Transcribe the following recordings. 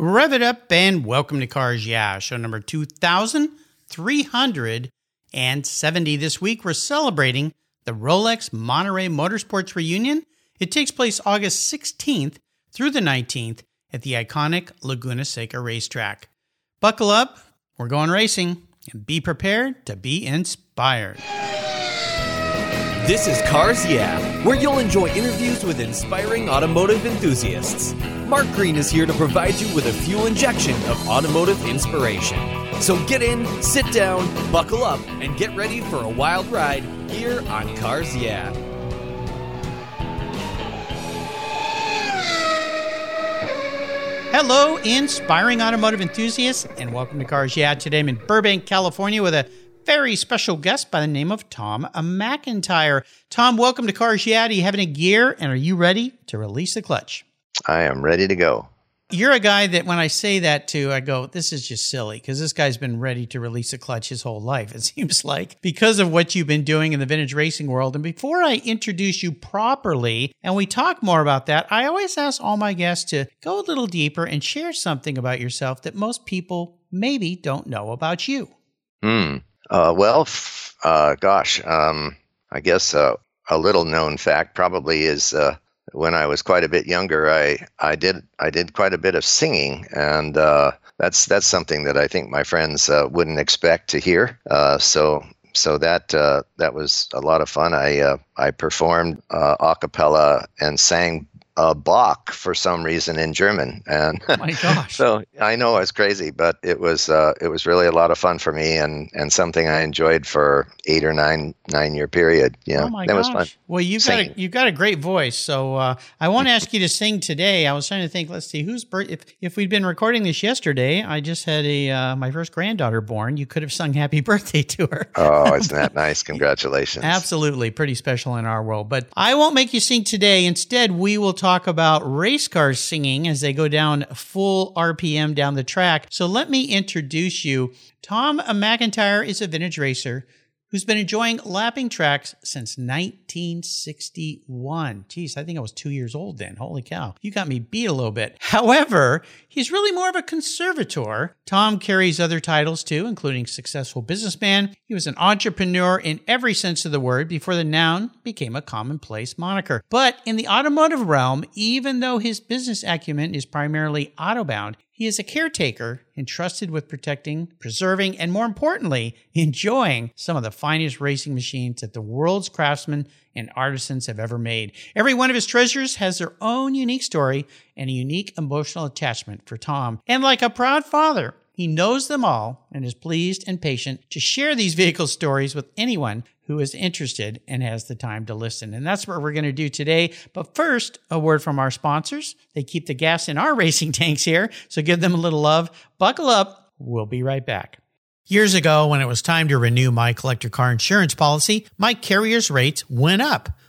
Rev it up and welcome to Cars Yeah, show number 2370. This week we're celebrating the Rolex Monterey Motorsports Reunion. It takes place August 16th through the 19th at the iconic Laguna Seca racetrack. Buckle up, we're going racing, and be prepared to be inspired. This is Cars Yeah, where you'll enjoy interviews with inspiring automotive enthusiasts. Mark Green is here to provide you with a fuel injection of automotive inspiration. So get in, sit down, buckle up, and get ready for a wild ride here on Cars Yeah. Hello, inspiring automotive enthusiasts, and welcome to Cars Yeah. Today I'm in Burbank, California with a very special guest by the name of Tom McIntyre. Tom, welcome to Cars Yeah. Do you have any gear, and are you ready to release the clutch? I am ready to go. You're a guy that when I say that to, I go, this is just silly because this guy's been ready to release a clutch his whole life, it seems like, because of what you've been doing in the vintage racing world. And before I introduce you properly and we talk more about that, I always ask all my guests to go a little deeper and share something about yourself that most people maybe don't know about you. Hmm. Uh, well, f- uh, gosh, um, I guess uh, a little known fact probably is uh, when I was quite a bit younger, I, I did I did quite a bit of singing, and uh, that's that's something that I think my friends uh, wouldn't expect to hear. Uh, so so that uh, that was a lot of fun. I uh, I performed uh, a cappella and sang uh, Bach for some reason in German, and Oh my gosh. so I know it's crazy, but it was uh, it was really a lot of fun for me, and, and something I enjoyed for eight or nine nine year period. Yeah, Oh my that gosh! was fun. Well, you've got a, you've got a great voice, so uh, I want to ask you to sing today. I was trying to think. Let's see, who's birth? If if we'd been recording this yesterday, I just had a uh, my first granddaughter born. You could have sung "Happy Birthday" to her. Oh, isn't that nice? Congratulations. Absolutely, pretty special in our world. But I won't make you sing today. Instead, we will talk about race cars singing as they go down full RPM down the track. So let me introduce you. Tom McIntyre is a vintage racer who's been enjoying lapping tracks since 1961. Geez, I think I was two years old then. Holy cow. You got me beat a little bit. However, he's really more of a conservator. Tom carries other titles too, including successful businessman. He was an entrepreneur in every sense of the word before the noun became a commonplace moniker. But in the automotive realm, even though his business acumen is primarily autobound, he is a caretaker entrusted with protecting, preserving, and more importantly, enjoying some of the finest racing machines that the world's craftsmen and artisans have ever made. Every one of his treasures has their own unique story and a unique emotional attachment for Tom. And like a proud father, he knows them all and is pleased and patient to share these vehicle stories with anyone who is interested and has the time to listen. And that's what we're going to do today. But first, a word from our sponsors. They keep the gas in our racing tanks here, so give them a little love. Buckle up. We'll be right back. Years ago, when it was time to renew my collector car insurance policy, my carrier's rates went up,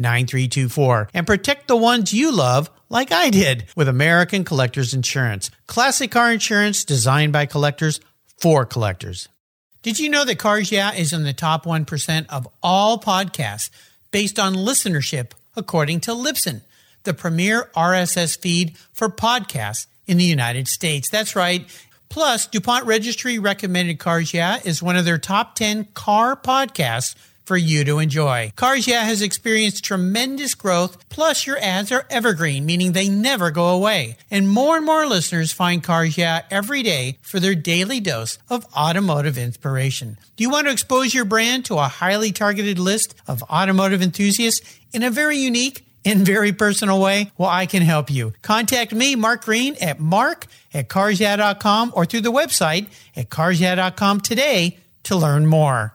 9324 and protect the ones you love like I did with American Collectors Insurance. Classic car insurance designed by collectors for collectors. Did you know that Cars Yeah is in the top 1% of all podcasts based on listenership according to Libsyn, the premier RSS feed for podcasts in the United States? That's right. Plus, DuPont Registry recommended Cars Yeah is one of their top 10 car podcasts for you to enjoy. Cars Yeah has experienced tremendous growth, plus your ads are evergreen, meaning they never go away. And more and more listeners find Cars Yeah every day for their daily dose of automotive inspiration. Do you want to expose your brand to a highly targeted list of automotive enthusiasts in a very unique in very personal way? Well, I can help you. Contact me, Mark Green, at mark at carsyeah.com or through the website at carsyeah.com today to learn more.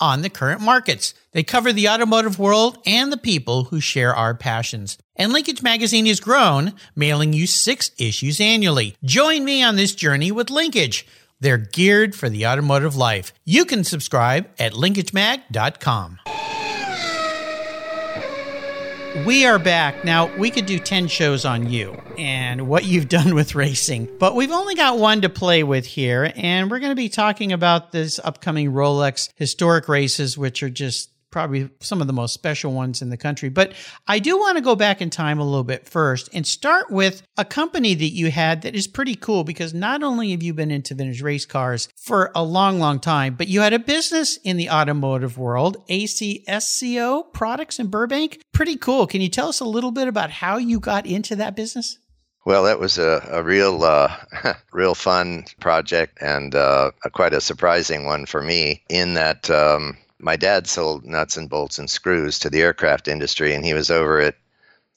on the current markets. They cover the automotive world and the people who share our passions. And Linkage Magazine has grown, mailing you six issues annually. Join me on this journey with Linkage. They're geared for the automotive life. You can subscribe at linkagemag.com. We are back. Now, we could do 10 shows on you and what you've done with racing, but we've only got one to play with here. And we're going to be talking about this upcoming Rolex historic races, which are just probably some of the most special ones in the country. But I do want to go back in time a little bit first and start with a company that you had that is pretty cool because not only have you been into vintage race cars for a long, long time, but you had a business in the automotive world, ACSCO Products in Burbank. Pretty cool. Can you tell us a little bit about how you got into that business? Well, that was a, a real, uh, real fun project and uh, quite a surprising one for me. In that, um, my dad sold nuts and bolts and screws to the aircraft industry, and he was over at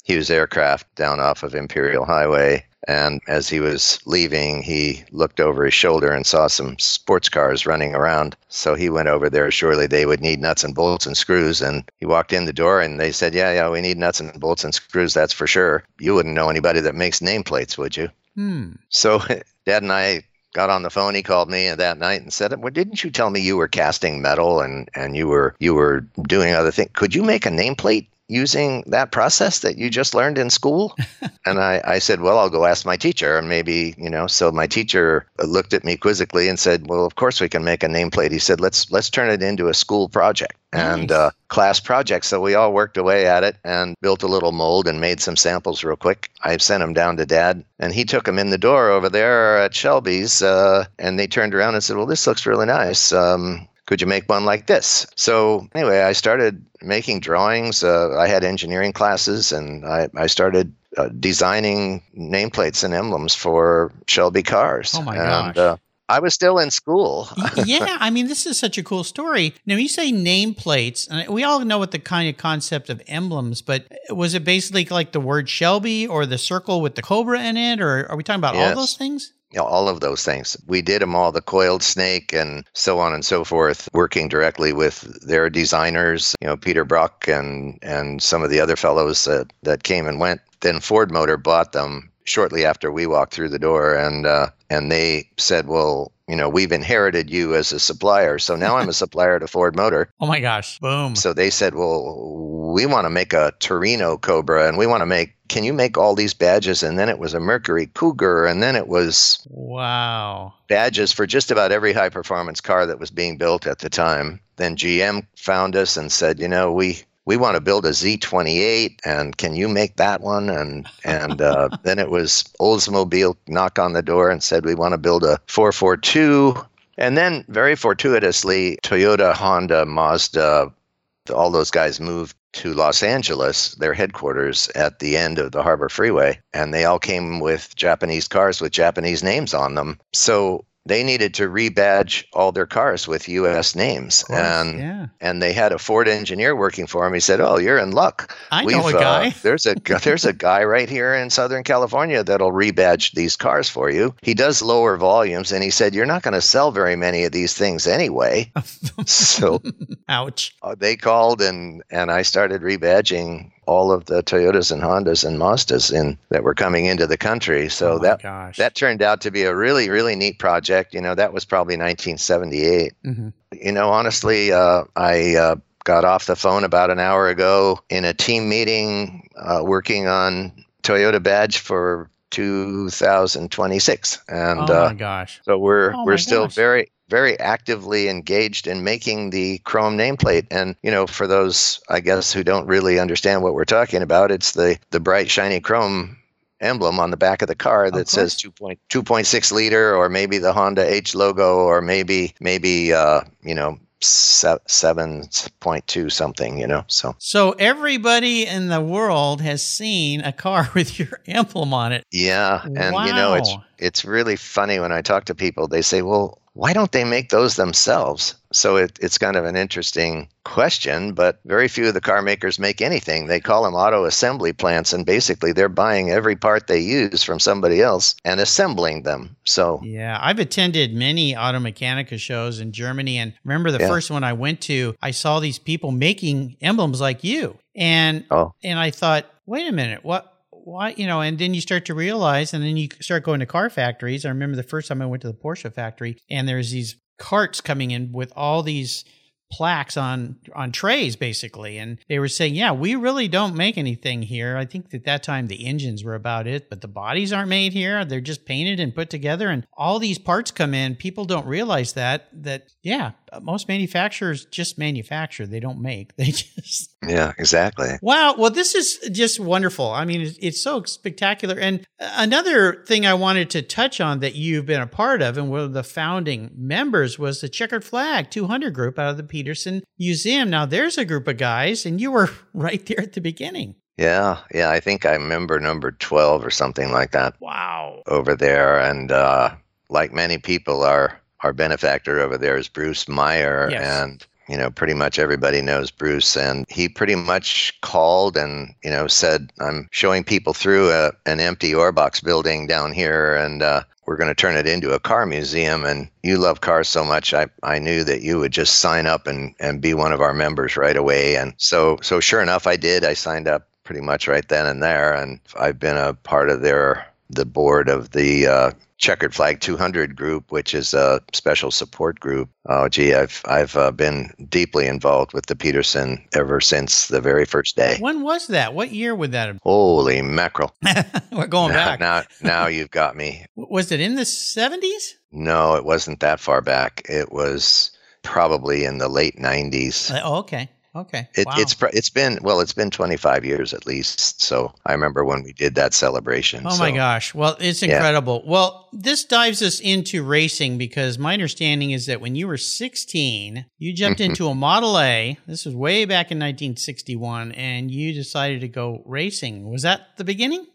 Hughes Aircraft down off of Imperial Highway. And as he was leaving, he looked over his shoulder and saw some sports cars running around. So he went over there. Surely they would need nuts and bolts and screws. And he walked in the door and they said, Yeah, yeah, we need nuts and bolts and screws. That's for sure. You wouldn't know anybody that makes nameplates, would you? Hmm. So dad and I got on the phone. He called me that night and said, "Well, didn't you tell me you were casting metal and and you were you were doing other things? Could you make a nameplate?" Using that process that you just learned in school? and I, I said, Well, I'll go ask my teacher. And maybe, you know, so my teacher looked at me quizzically and said, Well, of course we can make a nameplate. He said, Let's let's turn it into a school project and Nice. uh, class project. So we all worked away at it and built a little mold and made some samples real quick. I sent them down to dad and he took them in the door over there at Shelby's. Uh, and they turned around and said, Well, this looks really nice. Um, could you make one like this? So anyway, I started making drawings. Uh, I had engineering classes and I, I started uh, designing nameplates and emblems for Shelby cars. Oh my and, gosh. Uh, I was still in school. Yeah, I mean, this is such a cool story. Now, you say nameplates, and we all know what the kind of concept of emblems, but was it basically like the word Shelby or the circle with the cobra in it, or are we talking about all those things? You know, all of those things. We did them all, the coiled snake and so on and so forth, working directly with their designers, you know, Peter Brock and, and some of the other fellows that, that came and went. Then Ford Motor bought them shortly after we walked through the door and, uh, and they said, well, you know, we've inherited you as a supplier. So now I'm a supplier to Ford Motor. Oh my gosh, boom. So they said, well, we want to make a Torino Cobra and we want to make, can you make all these badges? And then it was a Mercury Cougar and then it was Wow. badges for just about every high performance car that was being built at the time. Then GM found us and said, you know, we we want to build a Z28 and can you make that one? And and uh, then it was Oldsmobile knock on the door and said we want to build a 442. And then very fortuitously, Toyota, Honda, Mazda, all those guys moved to Los Angeles, their headquarters at the end of the Harbor Freeway, and they all came with Japanese cars with Japanese names on them. So they needed to rebadge all their cars with U.S. names, course, and yeah. and they had a Ford engineer working for him. He said, "Oh, you're in luck. I know a We've, uh, guy. there's a there's a guy right here in Southern California that'll rebadge these cars for you. He does lower volumes, and he said you're not going to sell very many of these things anyway. so Ouch. uh, they called, and and I started rebadging all of the Toyotas and Hondas and Mazdas in that were coming into the country. So oh that gosh. that turned out to be a really really neat project. You know, that was probably 1978 Mhm. you know, honestly, uh, I uh, got off the phone about an hour ago in a team meeting uh, working on Toyota badge for 2026, and oh uh, my gosh. so we're Oh we're still gosh. very very actively engaged in making the chrome nameplate. And you know, for those I guess who don't really understand what we're talking about, it's the the bright shiny chrome emblem on the back of the car that says 2.2.6 liter or maybe the Honda H logo or maybe maybe uh, you know 7.2 something, you know. So So everybody in the world has seen a car with your emblem on it. yeah, and you know it's it's really funny when I talk to people. They say, "Well, why don't they make those themselves?" So it, it's kind of an interesting question, but very few of the car makers make anything. They call them auto assembly plants, and basically they're buying every part they use from somebody else and assembling them. So Yeah, I've attended many Automechanika shows in Germany, and remember the Yeah. first one I went to, I saw these people making emblems like you, and Oh. and I thought, wait a minute, what? Why, you know, and then you start to realize, and then you start going to car factories. I remember the first time I went to the Porsche factory, and there's these carts coming in with all these plaques on on trays basically and they were saying yeah we really don't make anything here i think at that time the engines were about it but the bodies aren't made here they're just painted and put together and all these parts come in people don't realize that that yeah most manufacturers just manufacture they don't make they just yeah, exactly. Wow. Well, this is just wonderful. I mean, it's, it's so spectacular. And another thing I wanted to touch on that you've been a part of and one of the founding members was the Checkered Flag 200 group out of the Peterson Museum. Now, there's a group of guys, and you were right there at the beginning. Yeah, yeah. I think I remember number twelve or something like that. Wow. over there and uh, like many people our our benefactor over there is bruce meyer Yes. and you know pretty much everybody knows bruce and he pretty much called and you know said i'm showing people through a, an empty Ohrbach's building down here and uh, we're going to turn it into a car museum and you love cars so much I, I knew that you would just sign up and, and be one of our members right away. And so so sure enough i did. I signed up pretty much right then and there and i've been a part of their the board of the uh, Checkered Flag 200 group, which is a special support group. Oh, gee, I've I've uh, been deeply involved with the Peterson ever since the very first day. When was that? What year would that have Holy mackerel! We're going now, back. now, now you've got me. Was it in the 70s? No, it wasn't that far back. It was probably in the late 90s. Oh, okay. Okay. It, wow. It's it's been well, it's been 25 years at least. So I remember when we did that celebration. Oh my gosh. Well, it's Yeah. incredible. Well, this dives us into racing because my understanding is that when you were 16, you jumped mm-hmm. into a Model A. This was way back in 1961 and you decided to go racing. Was that the beginning?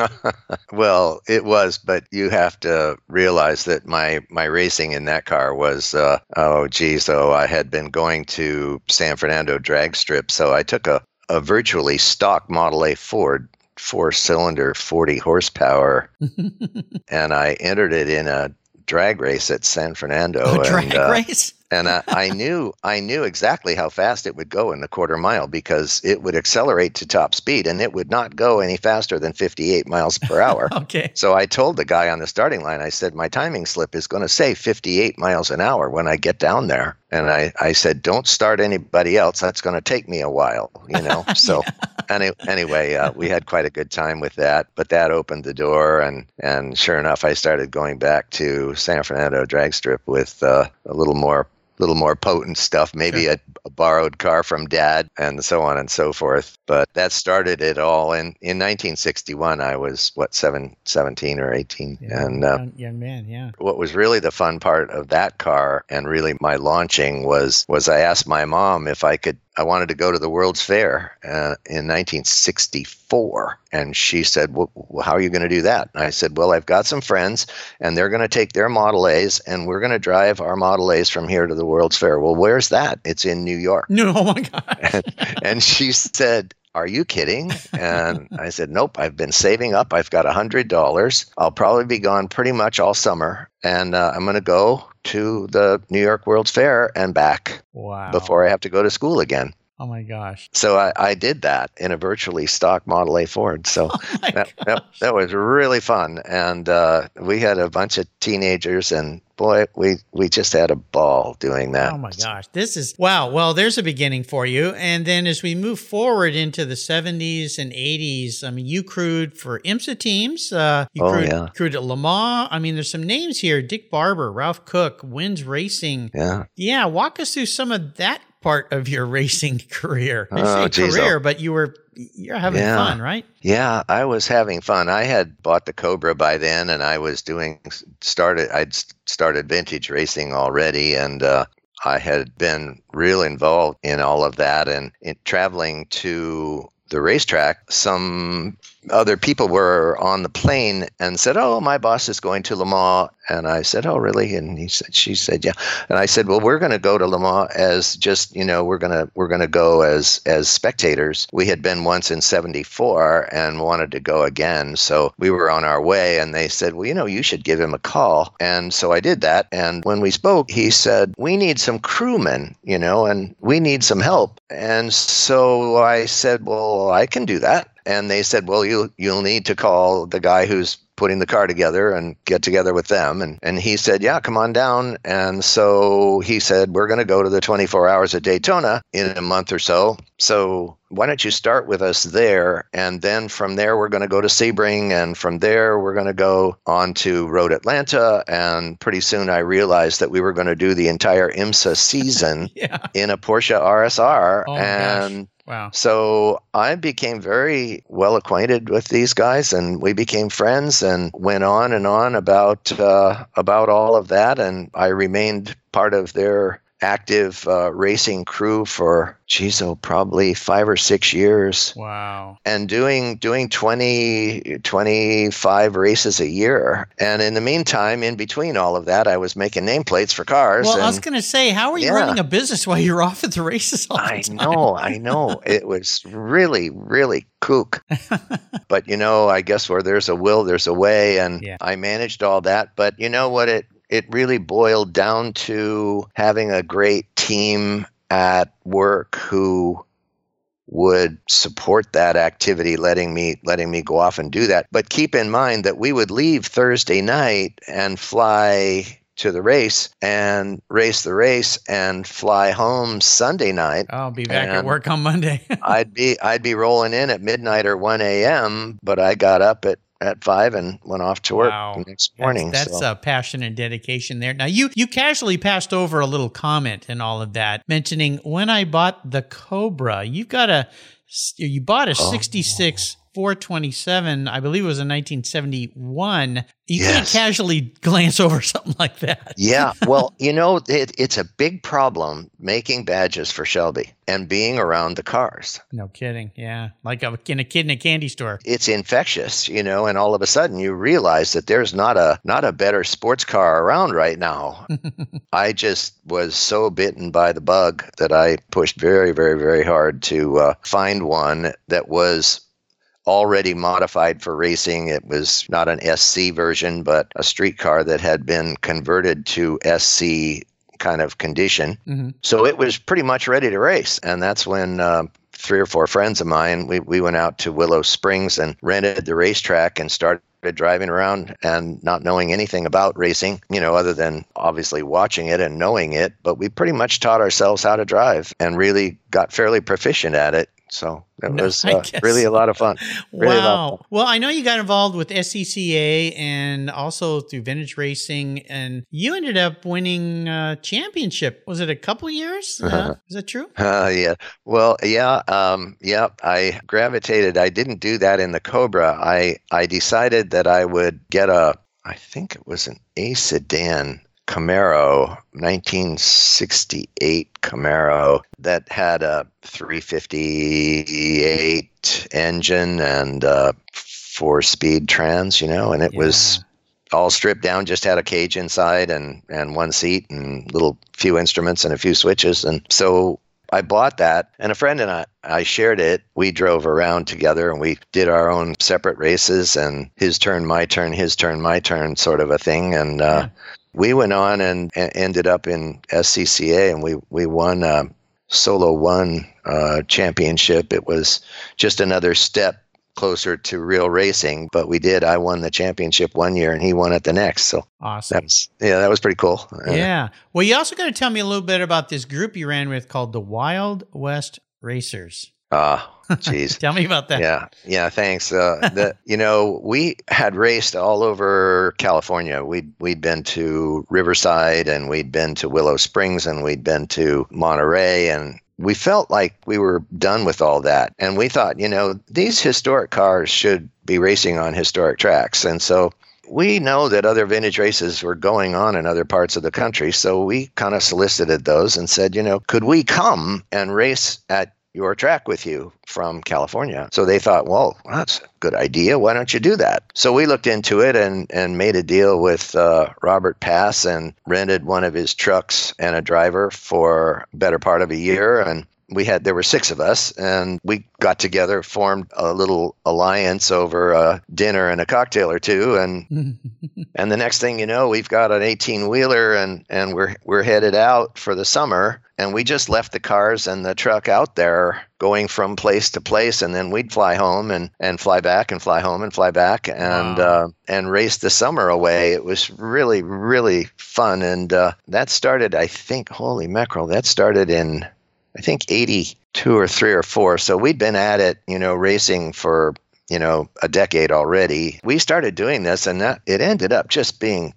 well, it was, but you have to realize that my my racing in that car was uh, oh geez, oh I had been going to San Fernando drag strip, so I took a a virtually stock Model A Ford four cylinder 40 horsepower and I entered it in a drag race at San Fernando a drag and, uh, race? And I, I knew I knew exactly how fast it would go in the quarter mile because it would accelerate to top speed and it would not go any faster than 58 miles per hour. Okay. So I told the guy on the starting line, I said, my timing slip is going to say 58 miles an hour when I get down there. And I, I said, don't start anybody else. That's going to take me a while, you know? So any, anyway, uh, we had quite a good time with that, but that opened the door. And, and sure enough, I started going back to San Fernando drag strip with uh, a little more little more potent stuff, maybe a, a borrowed car from dad, and so on and so forth. But that started it all. And in 1961, I was what seven, 17 or 18, and uh, young, young man, yeah. what was really the fun part of that car and really my launching was was I asked my mom if I could I wanted to go to the World's Fair uh, in 1964 and she said well, how are you going to do that? And I said well I've got some friends and they're going to take their Model A's and we're going to drive our Model A's from here to the World's Fair. Well where's that? It's in New York. No, oh my God. and she said, Are you kidding? And I said, Nope, I've been saving up. I've got a $100. I'll probably be gone pretty much all summer. And uh, I'm going to go to the New York World's Fair and back Wow. before I have to go to school again. Oh my gosh. So I, I did that in a virtually stock Model A Ford. So Oh that, that, that was really fun. And uh, we had a bunch of teenagers, and boy, we, we just had a ball doing that. Oh my gosh. This is wow. Well, there's a beginning for you. And then as we move forward into the 70s and 80s, I mean, you crewed for IMSA teams. Uh, you Oh, crewed, yeah. crewed at Le Mans. I mean, there's some names here Dick Barbour, Ralph Cook, Wins Racing. Yeah. Yeah. Walk us through some of that part of your racing career. I Oh, say geez, career, but you were, you're having Yeah. fun, right? Yeah, I was having fun. I had bought the Cobra by then, and I was doing started. I'd started vintage racing already, and uh, I had been real involved in all of that. And in traveling to the racetrack, some other people were on the plane and said, "Oh, my boss is going to Le Mans," and I said, "Oh, really?" And he said, "She said, yeah." And I said, "Well, we're going to go to Le Mans as just you know, we're gonna we're gonna go as as spectators. We had been once in '74 and wanted to go again, so we were on our way." And they said, "Well, you know, you should give him a call." And so I did that. And when we spoke, he said, "We need some crewmen, you know, and we need some help." And so I said, "Well, I can do that." And they said, "Well, you you'll need to call the guy who's putting the car together and get together with them." And and he said, "Yeah, come on down." And so he said, "We're going to go to the 24 Hours at Daytona in a month or so. So why don't you start with us there? And then from there, we're going to go to Sebring, and from there, we're going to go on to Road Atlanta. And pretty soon, I realized that we were going to do the entire IMSA season." Yeah. In a Porsche RSR, Oh my gosh. Wow. so I became very well acquainted with these guys, and we became friends, and went on and on about uh, about all of that. And I remained part of their active uh, racing crew for, geez, oh, probably five or six years, Wow. and doing doing 20, 25 races a year. And in the meantime, in between all of that, I was making nameplates for cars. Well, I was going to say, how are you Yeah. running a business while you're off at the races all the I time? know, I know. It was really, really kook. but you know, I guess where there's a will, there's a way, and Yeah. I managed all that. But you know what? It it really boiled down to having a great team at work who would support that activity letting me letting me go off and do that but keep in mind that we would leave Thursday night and fly to the race and race the race and fly home Sunday night I'll be back at work on Monday. I'd be I'd be rolling in at midnight or one a.m. But I got up at at five and went off to work Wow. the next morning. That's, that's so. a passion and dedication there. Now you you casually passed over a little comment and all of that, mentioning when I bought the Cobra. You've got a you bought a Oh. 66 427, I believe it was in 1971. You can't casually glance over something like that. yeah, well, you know, it, it's a big problem making badges for Shelby and being around the cars. No kidding. Yeah. Like a, in a kid in a candy store. It's infectious, you know, and all of a sudden you realize that there's not a not a better sports car around right now. I just was so bitten by the bug that I pushed very, very, very hard to uh, find one that was already modified for racing. It was not an SC version, but a street car that had been converted to SC kind of condition. hmm So it was pretty much ready to race. And that's when uh, three or four friends of mine, we, we went out to Willow Springs and rented the racetrack and started driving around and not knowing anything about racing, you know, other than obviously watching it and knowing it. But we pretty much taught ourselves how to drive and really got fairly proficient at it. So it No, was uh, really a lot of fun. Really lot of wow. fun. Well, I know you got involved with SCCA and also through vintage racing, and you ended up winning a championship. Was it a couple years? Uh, is that true? Uh, yeah. Well, yeah. Um, yeah. I gravitated. I didn't do that in the Cobra. I I decided that I would get a. I think it was an A sedan Camaro, 1968 Camaro that had a 358 engine and uh, four speed trans. You know, and it was all stripped down, just had a cage inside and, and one seat and little few instruments and a few switches. And so I bought that and a friend and I, I shared it. We drove around together and we did our own separate races and his turn, my turn, his turn, my turn sort of a thing. And, uh, Yeah. we went on and, and ended up in SCCA and we, we won, a Solo One uh, championship. It was just another step closer to real racing. But we did. I won the championship one year, and he won it the next. So Awesome. that was yeah, that was pretty cool. Uh, yeah. Well, you also got to tell me a little bit about this group you ran with called the Wild West Racers. Ah, jeez. Tell me about that. Yeah, yeah. Thanks. Uh, the, you know, we had raced all over California. We'd we'd been to Riverside, and we'd been to Willow Springs, and we'd been to Monterey, and we felt like we were done with all that. And we thought, you know, these historic cars should be racing on historic tracks, and so. We know that other vintage races were going on in other parts of the country, so we kind of solicited those and said, you know, could we come and race at your track with you from California. So they thought, well, that's a good idea. Why don't you do that? So we looked into it and, and made a deal with uh, Robert Pass and rented one of his trucks and a driver for better part of a year. And we had there were six of us and we got together formed a little alliance over a dinner and a cocktail or two and and the next thing you know we've got an 18 wheeler and and we're we're headed out for the summer and we just left the cars and the truck out there going from place to place and then we'd fly home and and fly back and fly home and fly back and Wow. uh, and race the summer away it was really really fun and uh, that started i think holy mackerel that started in I think 82 or 3 or 4. So we'd been at it, you know, racing for, you know, a decade already. We started doing this and that it ended up just being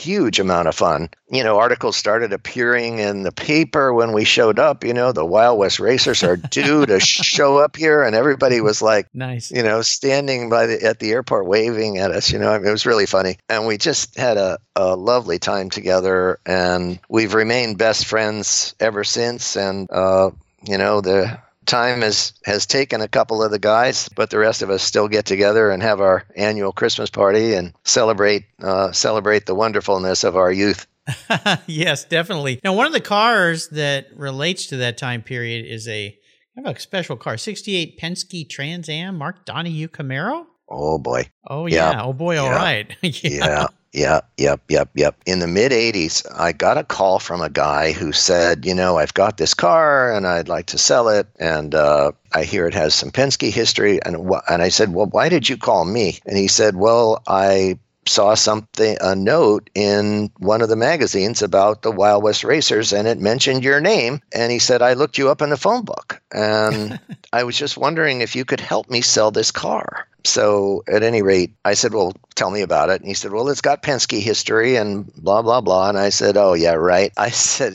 huge amount of fun. You know, articles started appearing in the paper when we showed up, you know, the Wild West racers are due to show up here and everybody was like nice. you know, standing by the at the airport waving at us. You know, I mean, it was really funny, and we just had a, a lovely time together, and we've remained best friends ever since. And uh, you know, the time has has taken a couple of the guys, but the rest of us still get together and have our annual Christmas party and celebrate uh, celebrate the wonderfulness of our youth. yes, definitely. Now, one of the cars that relates to that time period is a kind of a special car, 68 Penske Trans Am Mark Donohue Camaro. Oh boy. Oh, yeah. Yeah. Oh, boy. All Yeah. right. yeah yeah yep yep yep yep. in the mid 80s i got a call from a guy who said you know i've got this car and i'd like to sell it and uh, i hear it has some penske history and wh- and i said well why did you call me? And he said well i saw something a note in one of the magazines about the wild west racers and it mentioned your name. And he said i looked you up in the phone book and i was just wondering if you could help me sell this car so at any rate, I said, "Well, tell me about it." And he said, "Well, it's got Penske history and blah blah blah." And I said, "Oh yeah, right." I said,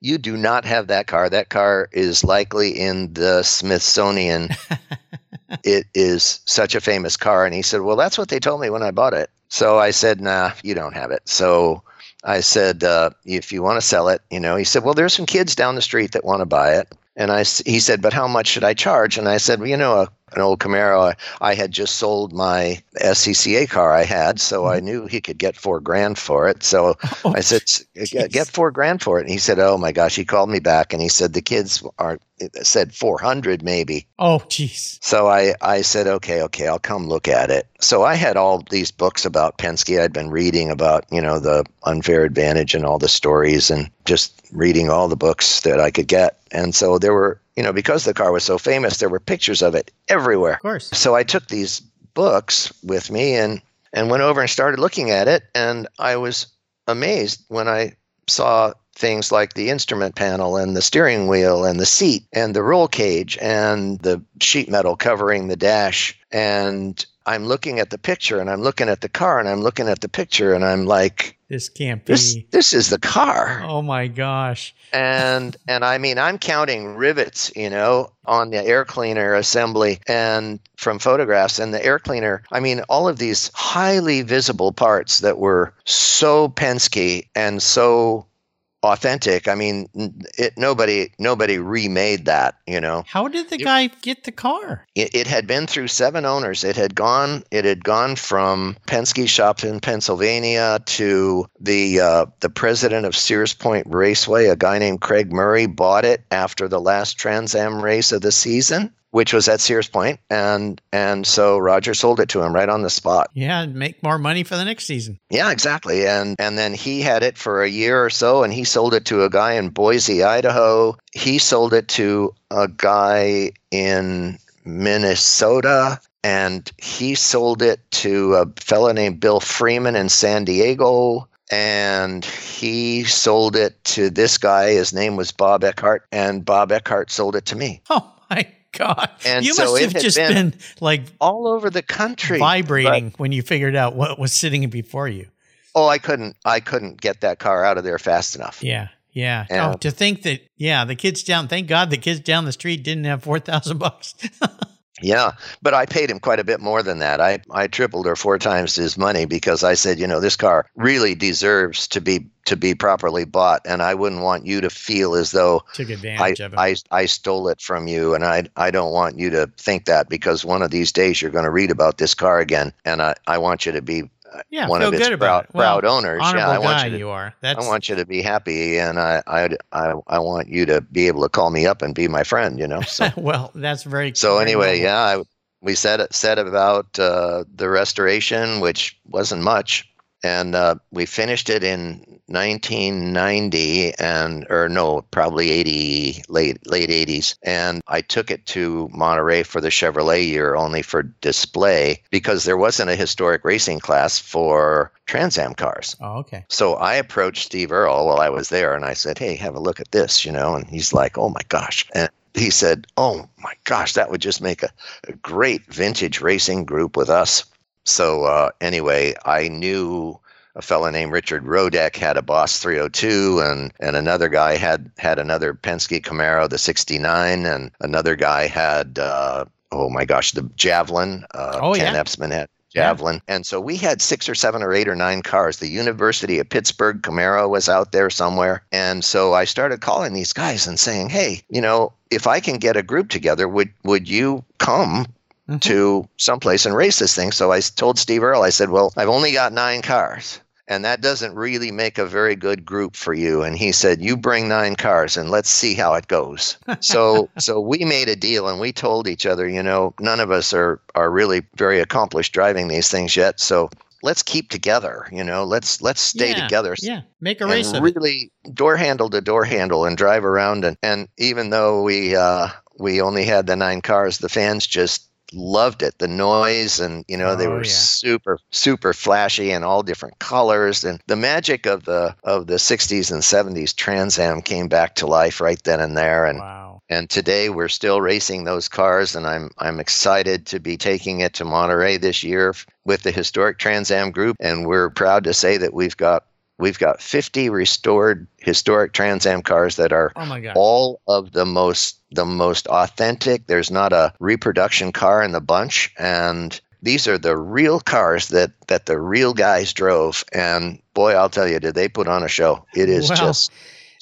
"You, do not have that car. That car is likely in the Smithsonian. it is such a famous car." And he said, "Well, that's what they told me when I bought it." So I said, "Nah, you don't have it." So I said, uh, "If you want to sell it, you know," he said, "Well, there's some kids down the street that want to buy it." And I, he said, "But how much should I charge?" And I said, "Well, you know, a, an old Camaro. I, I had just sold my SCCA car I had, so I mm-hmm. knew he could get four grand for it. So Oh, I said, get, get four grand for it. And he said, oh my gosh. He called me back and he said, the kids are, said 400 maybe. oh, jeez. So I, I said, okay, okay, I'll come look at it. So I had all these books about Penske. I'd been reading about, you know, the unfair advantage and all the stories and just reading all the books that I could get. And so there were, you know, because the car was so famous, there were pictures of it everywhere. Of course. So I took these books with me and, and went over and started looking at it. And I was amazed when I saw things like the instrument panel and the steering wheel and the seat and the roll cage and the sheet metal covering the dash. And I'm looking at the picture and I'm looking at the car and I'm looking at the picture and I'm like, This can't be. this, this is the car oh, my gosh. and and I mean I'm counting rivets, you know, on the air cleaner assembly and from photographs and the air cleaner. I mean all of these highly visible parts that were so Penske and so authentic. I mean it nobody nobody remade that, you know. How did the guy get the car? It, it had been through seven owners. It had gone. It had gone from Penske shop in Pennsylvania to the uh, the president of Sears Point Raceway, a guy named Craig Murray, bought it after the last Trans Am race of the season. Which was at Sears Point, and and so Roger sold it to him right on the spot. Yeah, make more money for the next season. Yeah, exactly. And and then he had it for a year or so, and he sold it to a guy in Boise, Idaho. He sold it to a guy in Minnesota, and he sold it to a fellow named Bill Freeman in San Diego and he sold it to this guy. His name was Bob Eckhart, and Bob Eckhart sold it to me. Oh my God. And you so must have just been been, like All over the country, vibrating But- when you figured out what was sitting before you. oh, I couldn't, I couldn't get that car out of there fast enough. Yeah. Yeah. Yeah. Oh, to think that, yeah, the kids down, thank God the kids down the street didn't have 4,000 bucks. Yeah, but I paid him quite a bit more than that. I, I tripled or four times his money because I said, you know, this car really deserves to be to be properly bought, and I wouldn't want you to feel as though Took I, of it. I I stole it from you, and I I don't want you to think that because one of these days you're going to read about this car again, and I, I want you to be yeah, one of its good proud. Well, owners. Yeah, I want guy you to you are. That's I want you to be happy, and I, I, I, I want you to be able to call me up and be my friend. You know. So, well, that's very so very anyway, yeah, I, we said said about uh, the restoration, which wasn't much, and uh, we finished it in 1990, and or no, probably 80, late late 80s, and I took it to Monterey for the Chevrolet year, only for display because there wasn't a historic racing class for Trans Am cars. Oh, okay. So I approached Steve Earle while I was there and I said, Hey, have a look at this, you know, and he's like, Oh my gosh. And he said, Oh my gosh, that would just make a, a great vintage racing group with us. So uh, anyway, I knew a fellow named Richard Rodek had a Boss 302, and and another guy had had another Penske Camaro, the 69, and another guy had uh, oh my gosh, the Javelin. Uh, Oh, Ken yeah. Epsman had Yeah. Javelin, and so we had six or seven or eight or nine cars. The University of Pittsburgh Camaro was out there somewhere, and so I started calling these guys and saying, "Hey, you know, if I can get a group together, would would you come Mhm. to someplace and race this thing. So I told Steve Earle, I said, Well, I've only got nine cars. And that doesn't really make a very good group for you. And he said, You bring nine cars and let's see how it goes. so so we made a deal and we told each other, you know, none of us are are really very accomplished driving these things yet. So let's keep together, you know, let's let's stay Yeah, together Yeah. Make a race and of it. really door handle to door handle and drive around and, and even though we uh, we only had the nine cars the fans just loved it the noise and you know they Oh, were yeah. super super flashy and all different colors and the magic of the of the 60s and 70s trans am came back to life right then and there and Wow. and today we're still racing those cars and I'm I'm excited to be taking it to Monterey this year with the historic Trans Am group and we're proud to say that we've got we've got 50 restored historic Trans Am cars that are Oh my God. all of the most the most authentic. There's not a reproduction car in the bunch. And these are the real cars that that the real guys drove. And boy I'll tell you did they put on a show. It is Well, just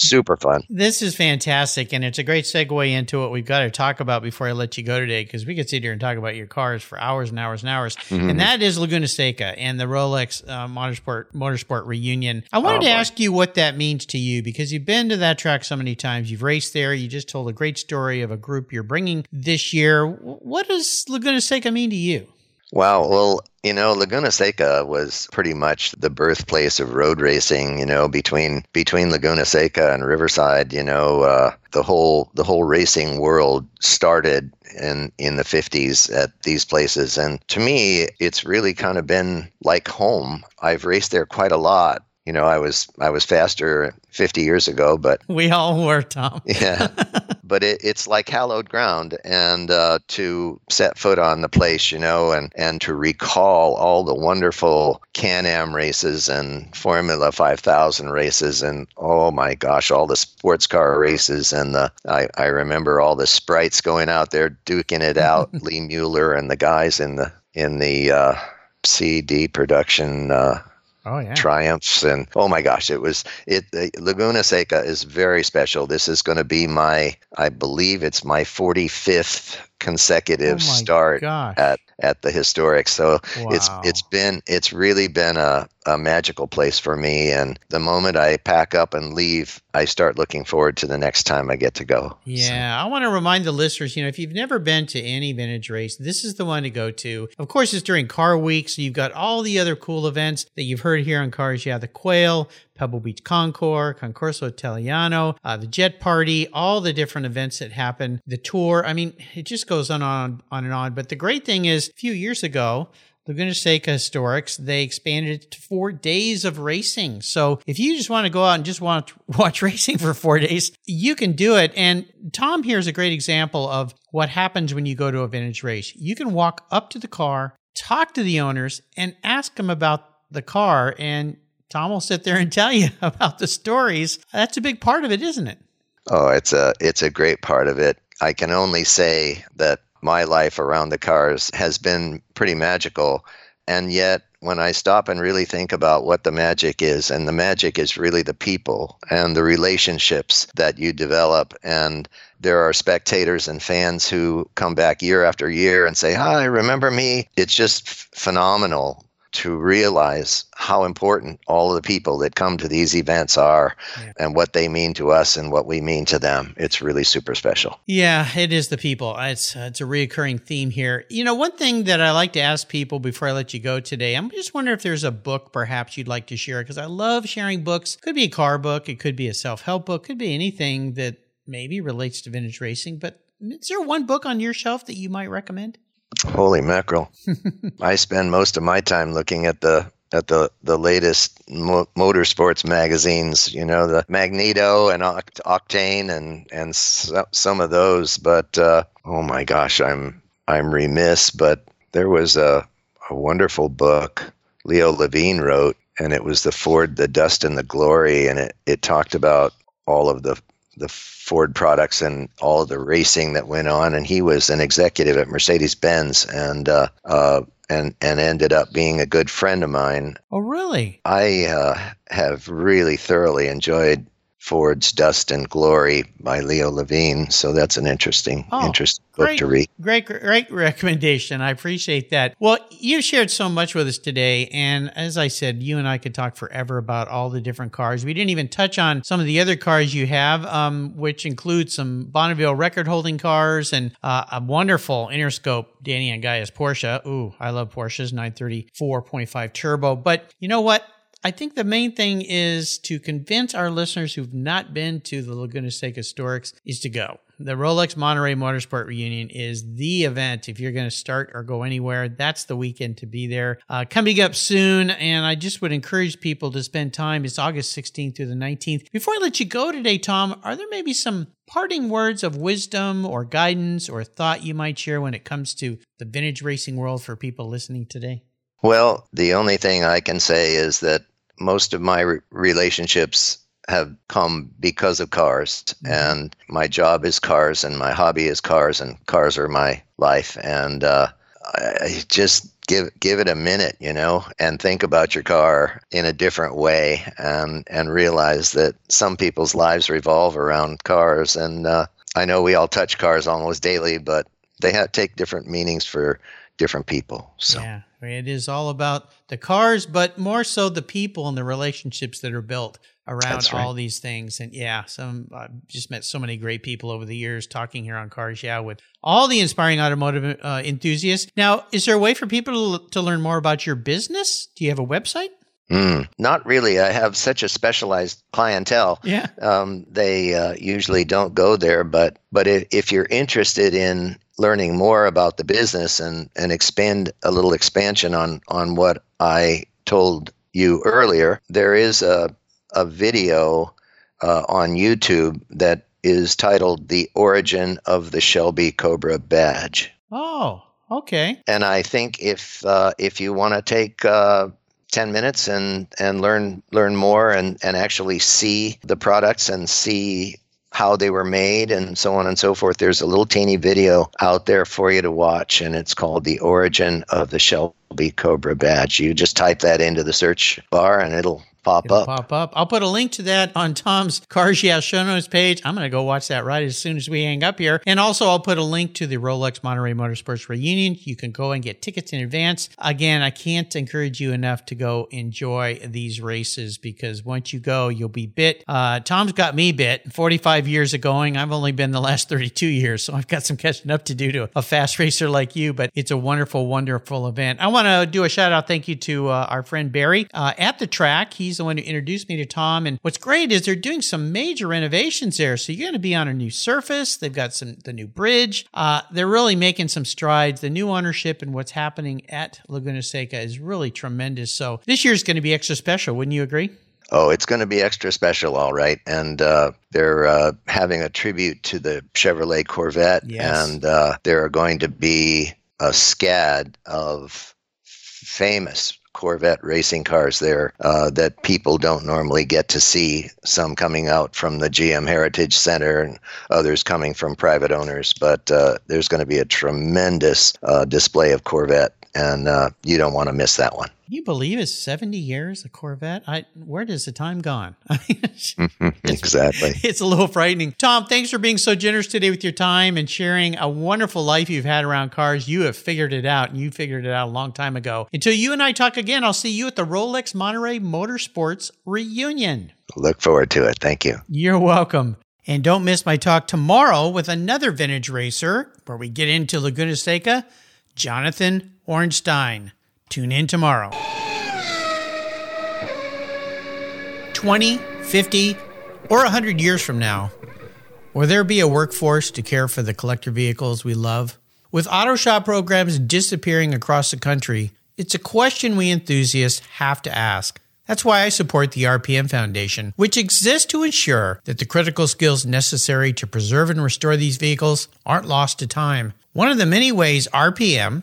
super fun This is fantastic, and it's a great segue into what we've got to talk about before I let you go today, because we could sit here and talk about your cars for hours and hours and hours. Mhm. And that is Laguna Seca and the Rolex uh, Motorsport Motorsport reunion. I wanted Oh, to boy. ask you what that means to you, because you've been to that track so many times. You've raced there. You just told a great story of a group you're bringing this year. What does Laguna Seca mean to you? Wow. Well, you know, Laguna Seca was pretty much the birthplace of road racing. You know, between between Laguna Seca and Riverside, you know, uh, the whole the whole racing world started in in the 50s at these places, and to me, it's really kind of been like home. I've raced there quite a lot. You know, I was I was faster 50 years ago, but We all were, Tom. yeah but it, it's like hallowed ground and uh, to set foot on the place you know and, and to recall all the wonderful can-am races and formula 5000 races and oh my gosh all the sports car races and the I, I remember all the sprites going out there duking it out lee mueller and the guys in the in the uh, cd production uh, Oh yeah. triumphs and oh my gosh it was it uh, laguna seca is very special this is going to be my i believe it's my 45th consecutive Oh start gosh. at at the historic. So it's it's been it's really been a, a magical place for me. And the moment I pack up and leave, I start looking forward to the next time I get to go. So- Yeah, I want to remind the listeners, you know, if you've never been to any vintage race, this is the one to go to. Of course, it's during Car Week, so you've got all the other cool events that you've heard here on Cars. Yeah, the Quail, Pebble Beach Concours, Concorso Italiano, uh, the Jet Party, all the different events that happen, the tour. I mean, it just goes on, on, on and on. But the great thing is, a few years ago, Laguna Seca Historics, they expanded it to four days of racing. So if you just want to go out and just want to watch racing for four days, you can do it. And Tom here is a great example of what happens when you go to a vintage race. You can walk up to the car, talk to the owners, and ask them about the car. And Tom will sit there and tell you about the stories. That's a big part of it, isn't it? Oh, it's a it's a great part of it. I can only say that my life around the cars has been pretty magical, and yet when I stop and really think about what the magic is, and the magic is really the people and the relationships that you develop, and there are spectators and fans who come back year after year and say, "Hi, remember me?" It's just phenomenal to realize how important all of the people that come to these events are Yeah. and what they mean to us and what we mean to them. It's really super special. Yeah, it is the people. Uh, it's uh, it's a reoccurring theme here. You know, one thing that I like to ask people before I let you go today, I'm just wondering if there's a book perhaps you'd like to share because I love sharing books. Could be a car book, it could be a self help book, could be anything that maybe relates to vintage racing. But is there one book on your shelf that you might recommend? Holy mackerel! I spend most of my time looking at the at the the latest mo- motorsports magazines. You know, the Magneto and Oct- Octane and and so, some of those. But uh, oh my gosh, I'm I'm remiss. But there was a a wonderful book Leo Levine wrote, and it was the Ford, the Dust and the Glory, and it it talked about all of the the Ford products and all the racing that went on. And he was an executive at Mercedes Benz, and uh, uh, and and ended up being a good friend of mine. Oh, really? I uh, have really thoroughly enjoyed Ford's Dust and Glory by Leo Levine. So that's an interesting, Oh, interesting book to read. Great, great recommendation. I appreciate that. Well, you shared so much with us today. And as I said, you and I could talk forever about all the different cars. We didn't even touch on some of the other cars you have, um, which include some Bonneville record holding cars and uh, a wonderful Interscope Danny Ongais Porsche. Ooh, I love Porsches, 934.5 turbo. But you know what? I think the main thing is to convince our listeners who've not been to the Laguna Seca Historics is to go. The Rolex Monterey Motorsport Reunion is the event. If you're going to start or go anywhere, that's the weekend to be there. Uh, coming up soon, and I just would encourage people to spend time. It's August 16th through the 19th. Before I let you go today, Tom, are there maybe some parting words of wisdom or guidance or thought you might share when it comes to the vintage racing world for people listening today? Well, the only thing I can say is that most of my re- relationships have come because of cars, and my job is cars, and my hobby is cars, and cars are my life. And uh, I I just give give it a minute, you know, and think about your car in a different way, and and realize that some people's lives revolve around cars. And uh, I know we all touch cars almost daily, but they have take different meanings for different people. So. Yeah, it is all about the cars, but more so the people and the relationships that are built around right. all these things. And yeah, some I've just met so many great people over the years talking here on Cars. Yeah, with all the inspiring automotive uh, enthusiasts. Now, is there a way for people to, to learn more about your business? Do you have a website? Mm, not really. I have such a specialized clientele. Yeah. Um, they uh, usually don't go there, but but if, if you're interested in learning more about the business and and expand a little expansion on on what I told you earlier, there is a a video uh, on YouTube that is titled "The Origin of the Shelby Cobra Badge." Oh, okay. and I think if uh, if you want to take uh, ten minutes and and learn learn more and and actually see the products and see how they were made and so on and so forth, there's a little teeny video out there for you to watch, and it's called "The Origin of the Shelby Cobra Badge." You just type that into the search bar, and it'll pop It'll up. pop up. I'll put a link to that on Tom's Cars Yeah show notes page. I'm going to go watch that right as soon as we hang up here. And also, I'll put a link to the Rolex Monterey Motorsports reunion. You can go and get tickets in advance. Again, I can't encourage you enough to go enjoy these races because once you go, you'll be bit. Uh, Tom's got me bit 45 years of going. I've only been the last 32 years, so I've got some catching up to do to a fast racer like you, but it's a wonderful, wonderful event. I want to do a shout out thank you to uh, our friend Barry uh, at the track. He's the one who introduced me to Tom. And what's great is they're doing some major renovations there. So you're going to be on a new surface. They've got some the new bridge. Uh, they're really making some strides. The new ownership and what's happening at Laguna Seca is really tremendous. So this year's going to be extra special. Wouldn't you agree? Oh, it's going to be extra special, all right. And uh, they're uh, having a tribute to the Chevrolet Corvette, Yes. and uh, there are going to be a SCAD of famous Corvette racing cars there uh, that people don't normally get to see. Some coming out from the GM Heritage Center, and others coming from private owners. But uh, there's going to be a tremendous uh, display of Corvette, and uh, you don't want to miss that one. Can you believe it's 70 years, a Corvette? I, where does the time gone? exactly. It's a little frightening. Tom, thanks for being so generous today with your time and sharing a wonderful life you've had around cars. You have figured it out, and you figured it out a long time ago. Until you and I talk again, I'll see you at the Rolex Monterey Motorsports reunion. Look forward to it. Thank you. You're welcome. And don't miss my talk tomorrow with another vintage racer where we get into Laguna Seca, Jonathan Ornstein. Tune in tomorrow. 20, 50, or 100 years from now, will there be a workforce to care for the collector vehicles we love? With auto shop programs disappearing across the country, it's a question we enthusiasts have to ask. That's why I support the RPM Foundation, which exists to ensure that the critical skills necessary to preserve and restore these vehicles aren't lost to time. One of the many ways RPM,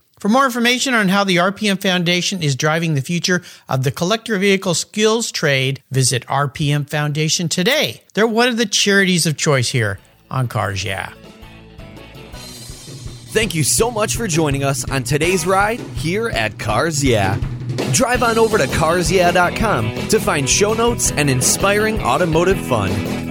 For more information on how the RPM Foundation is driving the future of the collector vehicle skills trade, visit RPM Foundation today. They're one of the charities of choice here on Cars Yeah. Thank you so much for joining us on today's ride here at Cars Yeah. Drive on over to carsyeah.com to find show notes and inspiring automotive fun.